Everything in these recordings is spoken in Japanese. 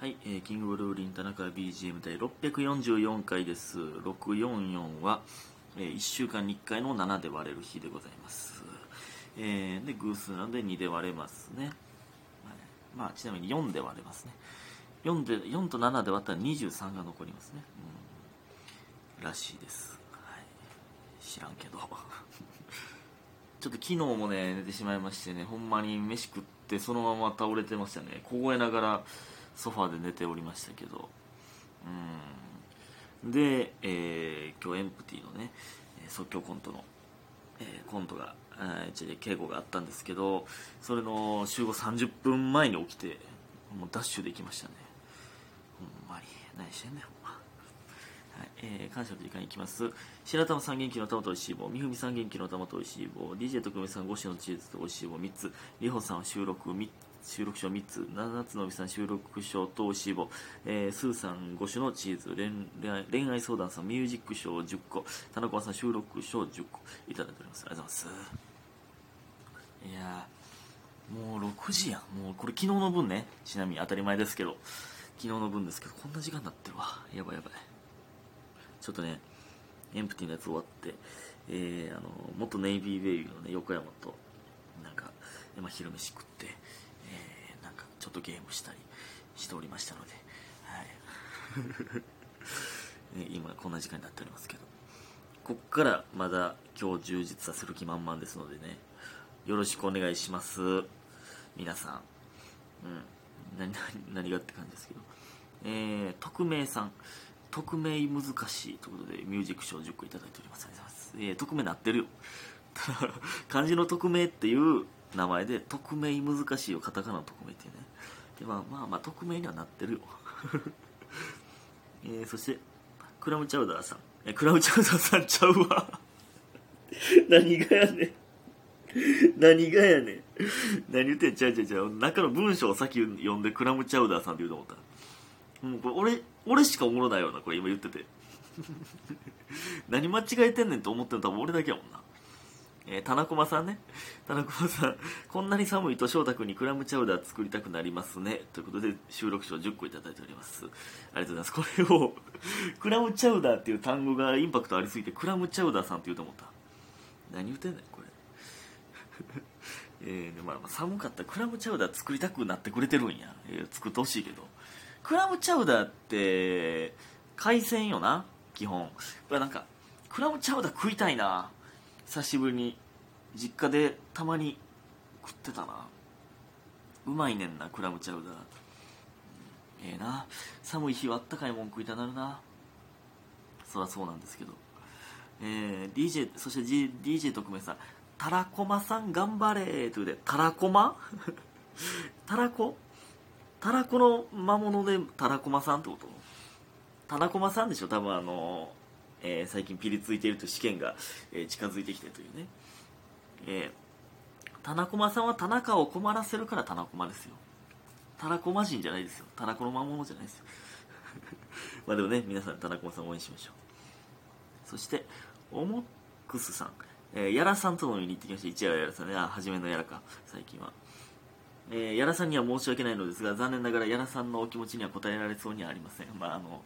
はい、えーキングブルーリン田中 BGM 第644回です。644は、え1週間に1回の7で割れる日でございます。えーで、偶数なので2で割れますね。はいまあ、ちなみに4で割れますね。4, で4と7で割ったら23が残りますね。うん、らしいです。はい、知らんけど。ちょっと昨日もね、寝てしまいましてね、ほんまに飯食ってそのまま倒れてましたね。凍えながらソファーで寝ておりましたけど。うん。で、えー今日エンプティのね、即興コントの、えーコントが、えー、稽古があったんですけど、それの集合30分前に起きて、もうダッシュできましたね。ほんまに、何してんねん、ほんま。はいえー感謝の時間いきます白玉さん元気の玉とおいしい棒みふみさん元気の玉とおいしい棒 DJ 特命さん5種のチーズとおいしい棒3つりほさん収録み収録賞3つ。七つのびさん収録賞とおしい棒、えースーさん5種のチーズ。恋恋愛恋愛相談さん。ミュージック賞10個。田中さん収録賞10個。いただいております。ありがとうございます。いやもう6時やん。もうこれ昨日の分ね。ちなみに当たり前ですけど。昨日の分ですけどこんな時間になってるわ。やばいやばい。ちょっとね、エンプティのやつ終わって、えー、あの、元ネイビーベイビーのね、横山と、なんか、まあ、昼飯食って、ょっとゲームしたりしておりましたので、はい。今、こんな時間になっておりますけど、こっからまだ今日充実させる気満々ですのでね、よろしくお願いします。皆さん。うん。何、何がって感じですけど。えー、匿名さん。匿名難しいということで、ミュージック賞10個いただいております。ありがとうございます。えー、匿名なってるよ。漢字の匿名っていう名前で、匿名難しいをカタカナの匿名っていうね。で、まあまあまあ、匿名にはなってるよ。えー、そして、クラムチャウダーさん。え、クラムチャウダーさんちゃうわ。何がやねん。何がやねん。何言ってん？ちゃうちゃうちゃう。中の文章を先読んでクラムチャウダーさんって言うと思った。もうこれ俺、俺しかおもろないよな、これ今言ってて。何間違えてんねんと思ってるの多分俺だけやもんな。えー、田中さんね。田中さん、こんなに寒いと翔太君にクラムチャウダー作りたくなりますね。ということで、収録賞10個いただいております。ありがとうございます。これを、クラムチャウダーっていう単語がインパクトありすぎて、クラムチャウダーさんって言うと思った。何言ってんねん、これ。えーでまあ、寒かったらクラムチャウダー作りたくなってくれてるんや、えー作ってほしいけどクラムチャウダーって海鮮よな基本これなんかクラムチャウダー食いたいな久しぶりに実家でたまに食ってたな。うまいねんなクラムチャウダー。うんええな。寒い日はあったかいもん食いたなるな。そりゃそうなんですけど。えー DJ そして G DJ 特命さん。タラコマさん頑張れということでタラコマタラコタラコの魔物でタラコマさんってこと？タラコマさんでしょ？多分あの、えー最近ピリついているという試験が、えー近づいてきてというね。えー、タナコマさんは田中を困らせるからタナコマですよ。タラコマ人じゃないですよ。タラコの魔物じゃないですよ。まあでもね皆さんタナコマさん応援しましょう。そしてオモックスさん、えー、ヤラさんと飲みに行ってきました。一夜ヤラさんね。あ初めのヤラか。最近は。えー、矢田さんには申し訳ないのですが残念ながら矢田さんのお気持ちには応えられそうにはありません、まあ、あの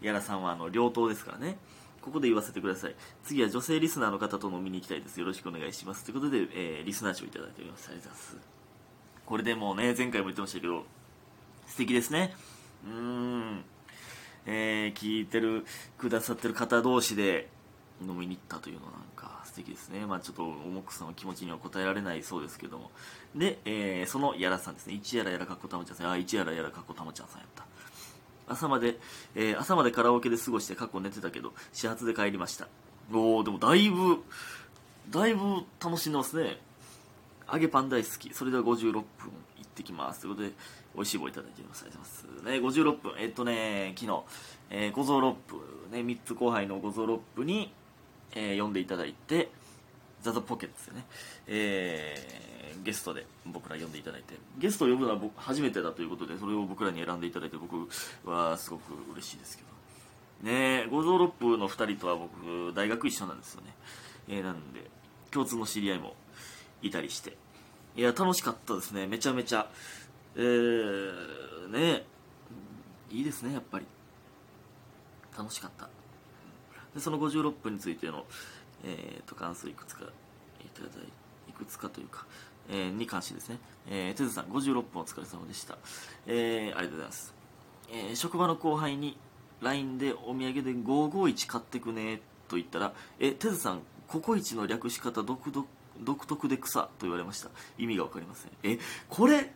矢田さんはあの両党ですからね。ここで言わせてください。次は女性リスナーの方と飲みに行きたいです。よろしくお願いします。ということで、えーリスナー賞いただいておりますありがとうございます。これでもうね前回も言ってましたけど素敵ですね。うーん。えー聞いてるくださってる方同士で飲みに行ったというのなんか素敵ですね。まあちょっと重くさんの気持ちには応えられないそうですけども。で、えーそのやらさんですね。一やらやらかっこたまちゃんさん。あ一やらやらかっこたまちゃんさんやった。朝まで、えー朝までカラオケで過ごして過去寝てたけど始発で帰りました。おおでもだいぶだいぶ楽しんでますね。揚げパン大好き。それでは56分行ってきます。ということで美味しい棒いただいております。ありがとうございます。ね56分。えっとね昨日、えー、五臓六腑ね3つ後輩の五臓六腑に、えー読んでいただいてザ・ザ・ポケットですよね、えーゲストで僕ら呼んでいただいて。ゲストを呼ぶのは僕初めてだということでそれを僕らに選んでいただいて僕はすごく嬉しいですけど。ね五臓六腑の2人とは僕大学一緒なんですよね、えーなんで共通の知り合いもいたりして。いや楽しかったですね。めちゃめちゃ。えー、ねいいですねやっぱり。楽しかった。でその56分についての、えー、と関数いくつかいただいいくつかというか、えー、に関してですね、えー、てずさん56分お疲れ様でした、えー、ありがとうございます、えー、職場の後輩に LINE でお土産で551買ってくねと言ったらえてずさんココイチの略し方独特独特で草と言われました。意味が分かりません。えこれ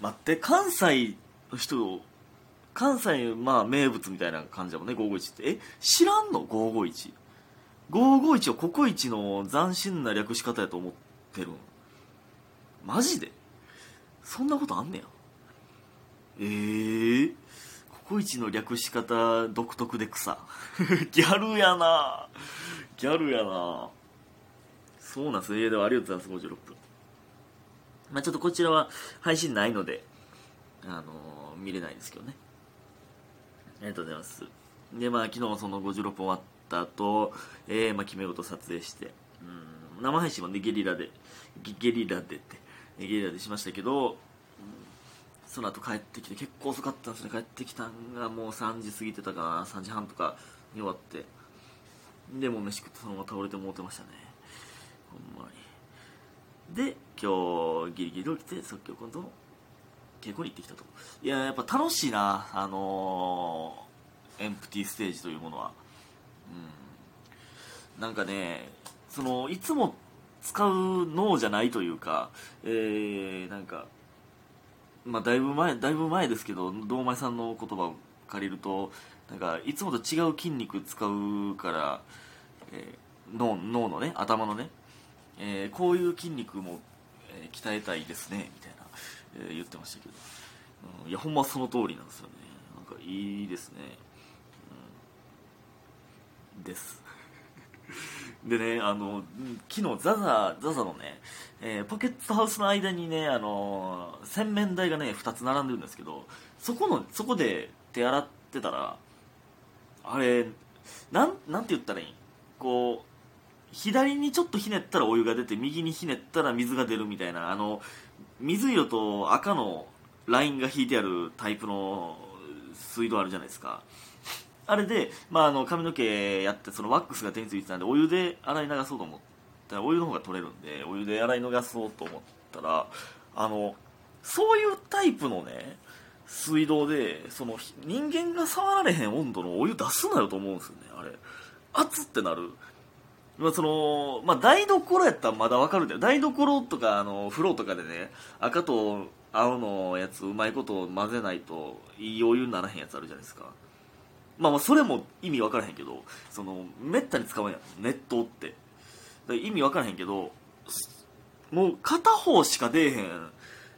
待って関西の人関西まあ名物みたいな感じだもんね551って。え知らんの？551 551はココイチの斬新な略し方やと思ってるんマジで？そんなことあんねや。ええー、ココイチの略し方独特で草。ギャルやな。ギャルやな。そうなんすね。ではありがとうございます。56分。まあちょっとこちらは配信ないのであのー、見れないですけどね。ありがとうございます。でまあ昨日その56分終わった後、えー、まあ決め事撮影してうん生配信もねゲリラでゲリラでってゲリラでしましたけど、うん、その後帰ってきて結構遅かったんですね。帰ってきたんがもう3時過ぎてたかな3時半とかに終わってでも飯食ってそのまま倒れてもうてましたね。ほんまに。で今日ギリギリ起きて即興コントの稽古に行ってきたと。いややっぱ楽しいな。あのー、エンプティステージというものは。うん。なんかねそのいつも使う脳じゃないというかえー、なんかまあだいぶ前だいぶ前ですけど堂前さんの言葉を借りるとなんかいつもと違う筋肉使うから、えー、脳脳のね頭のね、えー、こういう筋肉も、えー、鍛えたいですねみたいな、えー、言ってましたけど、うん、いやほんまその通りなんですよね。なんかいいですね、です。でねあの昨日ザザザザのね、えー、ポケットハウスの間にねあの洗面台がね2つ並んでるんですけどそこのそこで手洗ってたらあれなんなんて言ったらいいこう左にちょっとひねったらお湯が出て右にひねったら水が出るみたいなあの水色と赤のラインが引いてあるタイプの水道あるじゃないですか。あれで、まあ、あの髪の毛やってそのワックスが手についてたんでお湯で洗い流そうと思ったらお湯の方が取れるんでお湯で洗い流そうと思ったらあのそういうタイプのね水道でその人間が触られへん温度のお湯出すなよと思うんですよねあれ。熱ってなる。まあそのまあ、台所やったらまだわかるんだよ台所とかあの風呂とかでね赤と青のやつうまいこと混ぜないといいお湯にならへんやつあるじゃないですか。まあまあそれも意味わからへんけどそのめったに使わんやん。熱湯って。意味わからへんけどもう片方しか出えへん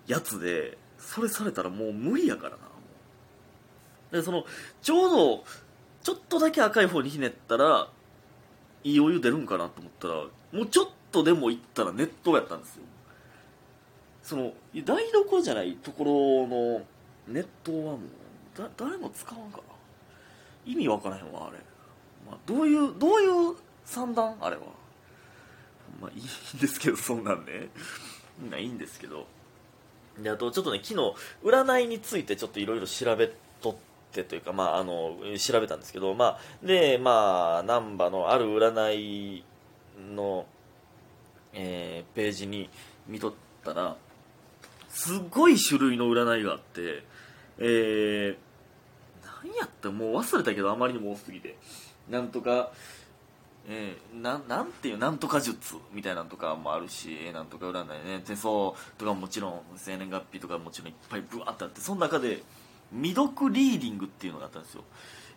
やつでそれされたらもう無理やからな。でそのちょうどちょっとだけ赤い方にひねったらいいお湯出るんかなと思ったらもうちょっとでもいったら熱湯やったんですよ。その台所じゃないところの熱湯はもうだ誰も使わんかな。意味わからへんわあれ、まあ、どういうどういう算段？あれは。まあいいんですけどそんなんねないいんですけど。であとちょっとね昨日占いについてちょっといろいろ調べとってというかまああの調べたんですけどまあでまあ難波のある占いの、えー、ページに見とったらすごい種類の占いがあってえー、ったもう忘れたけどあまりにも多すぎて。なんとかえー、ななんていうなんとか術みたいなのとかもあるし、えー、なんとか占いね。手相とかももちろん生年月日とかもちろんいっぱいブワーってあってその中で未読リーディングっていうのがあったんですよ、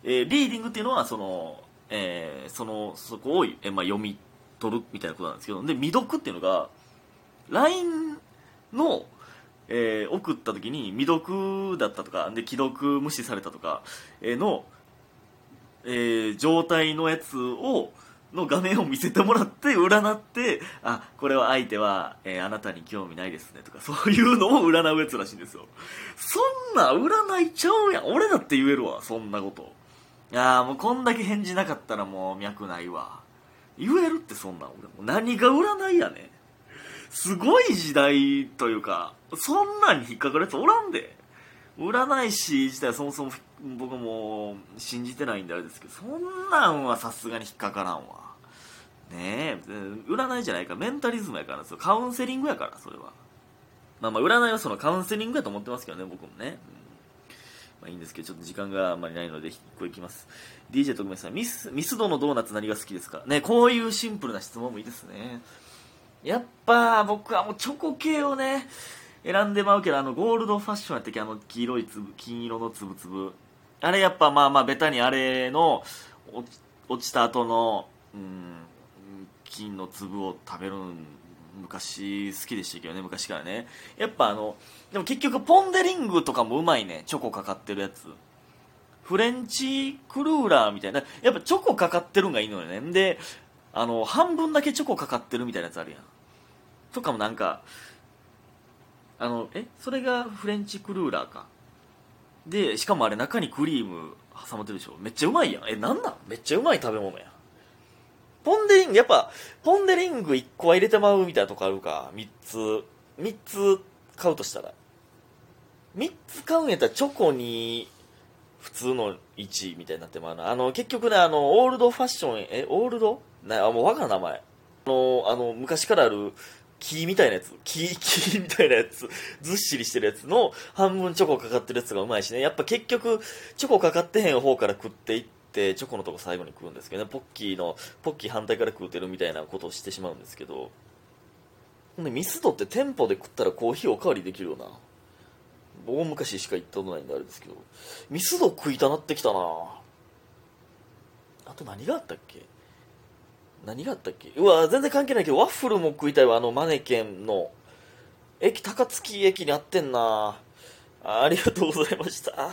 えー、リーディングっていうのはその、えー、そのそこを、えーまあ、読み取るみたいなことなんですけどで未読っていうのが LINE のえー、送った時に未読だったとかで既読無視されたとか、え、の、えー、状態のやつをの画面を見せてもらって占ってあこれは相手は、えー、あなたに興味ないですねとかそういうのを占うやつらしいんですよ。そんな占いちゃうやん。俺だって言えるわそんなこと。いやもうこんだけ返事なかったらもう脈ないわ。言えるってそんなん俺も。何が占いやねすごい時代というかそんなんに引っかかるやつおらんで。占い師自体そもそも僕も信じてないんであれですけどそんなんはさすがに引っかからんわ。ねえ。占いじゃないかメンタリズムやからそカウンセリングやからそれは。まあまあ占いはそのカウンセリングやと思ってますけどね僕もね、まあいいんですけどちょっと時間があんまりないので1個いきます。DJ 特命さんミスミスドのドーナツ何が好きですか？ねこういうシンプルな質問もいいですね。やっぱ僕はもうチョコ系をね選んでまうけどあのゴールドファッションやったっけ？あの黄色い粒金色のつぶつぶあれやっぱまあまあベタにあれの落ちた後のうん金の粒を食べる昔好きでしたけどね昔からね。やっぱあのでも結局ポン・デ・リングとかもうまいねチョコかかってるやつ。フレンチクルーラーみたいな。やっぱチョコかかってるんがいいのよね。であの半分だけチョコかかってるみたいなやつあるやん。とかもなんかあのえそれがフレンチクルーラーか。でしかもあれ中にクリーム挟まってるでしょ。めっちゃうまいやん。えなんなん？めっちゃうまい食べ物やポン・デ・リングやっぱポン・デ・リング1個は入れてまうみたいなとこあるか。3つ3つ買うとしたら。3つ買うんやったらチョコに普通の1みたいになってまうな。あの結局ねあのオールドファッションえオールド？なあもうわからん名前。あのあの昔からある木みたいなやつ木、木みたいなやつ、ずっしりしてるやつの半分チョコかかってるやつがうまいしね。やっぱ結局、チョコかかってへん方から食っていって、チョコのとこ最後に食うんですけどね。ポッキーの、ポッキー反対から食うてるみたいなことをしてしまうんですけど。ほんで、ミスドって店舗で食ったらコーヒーおかわりできるよな。大昔しか行ったことないんであれですけど。ミスド食いたなってきたなあと何があったっけ？何があったっけ？うわ全然関係ないけどワッフルも食いたいわあのマネケンの。駅高槻駅にあってんな。ありがとうございました。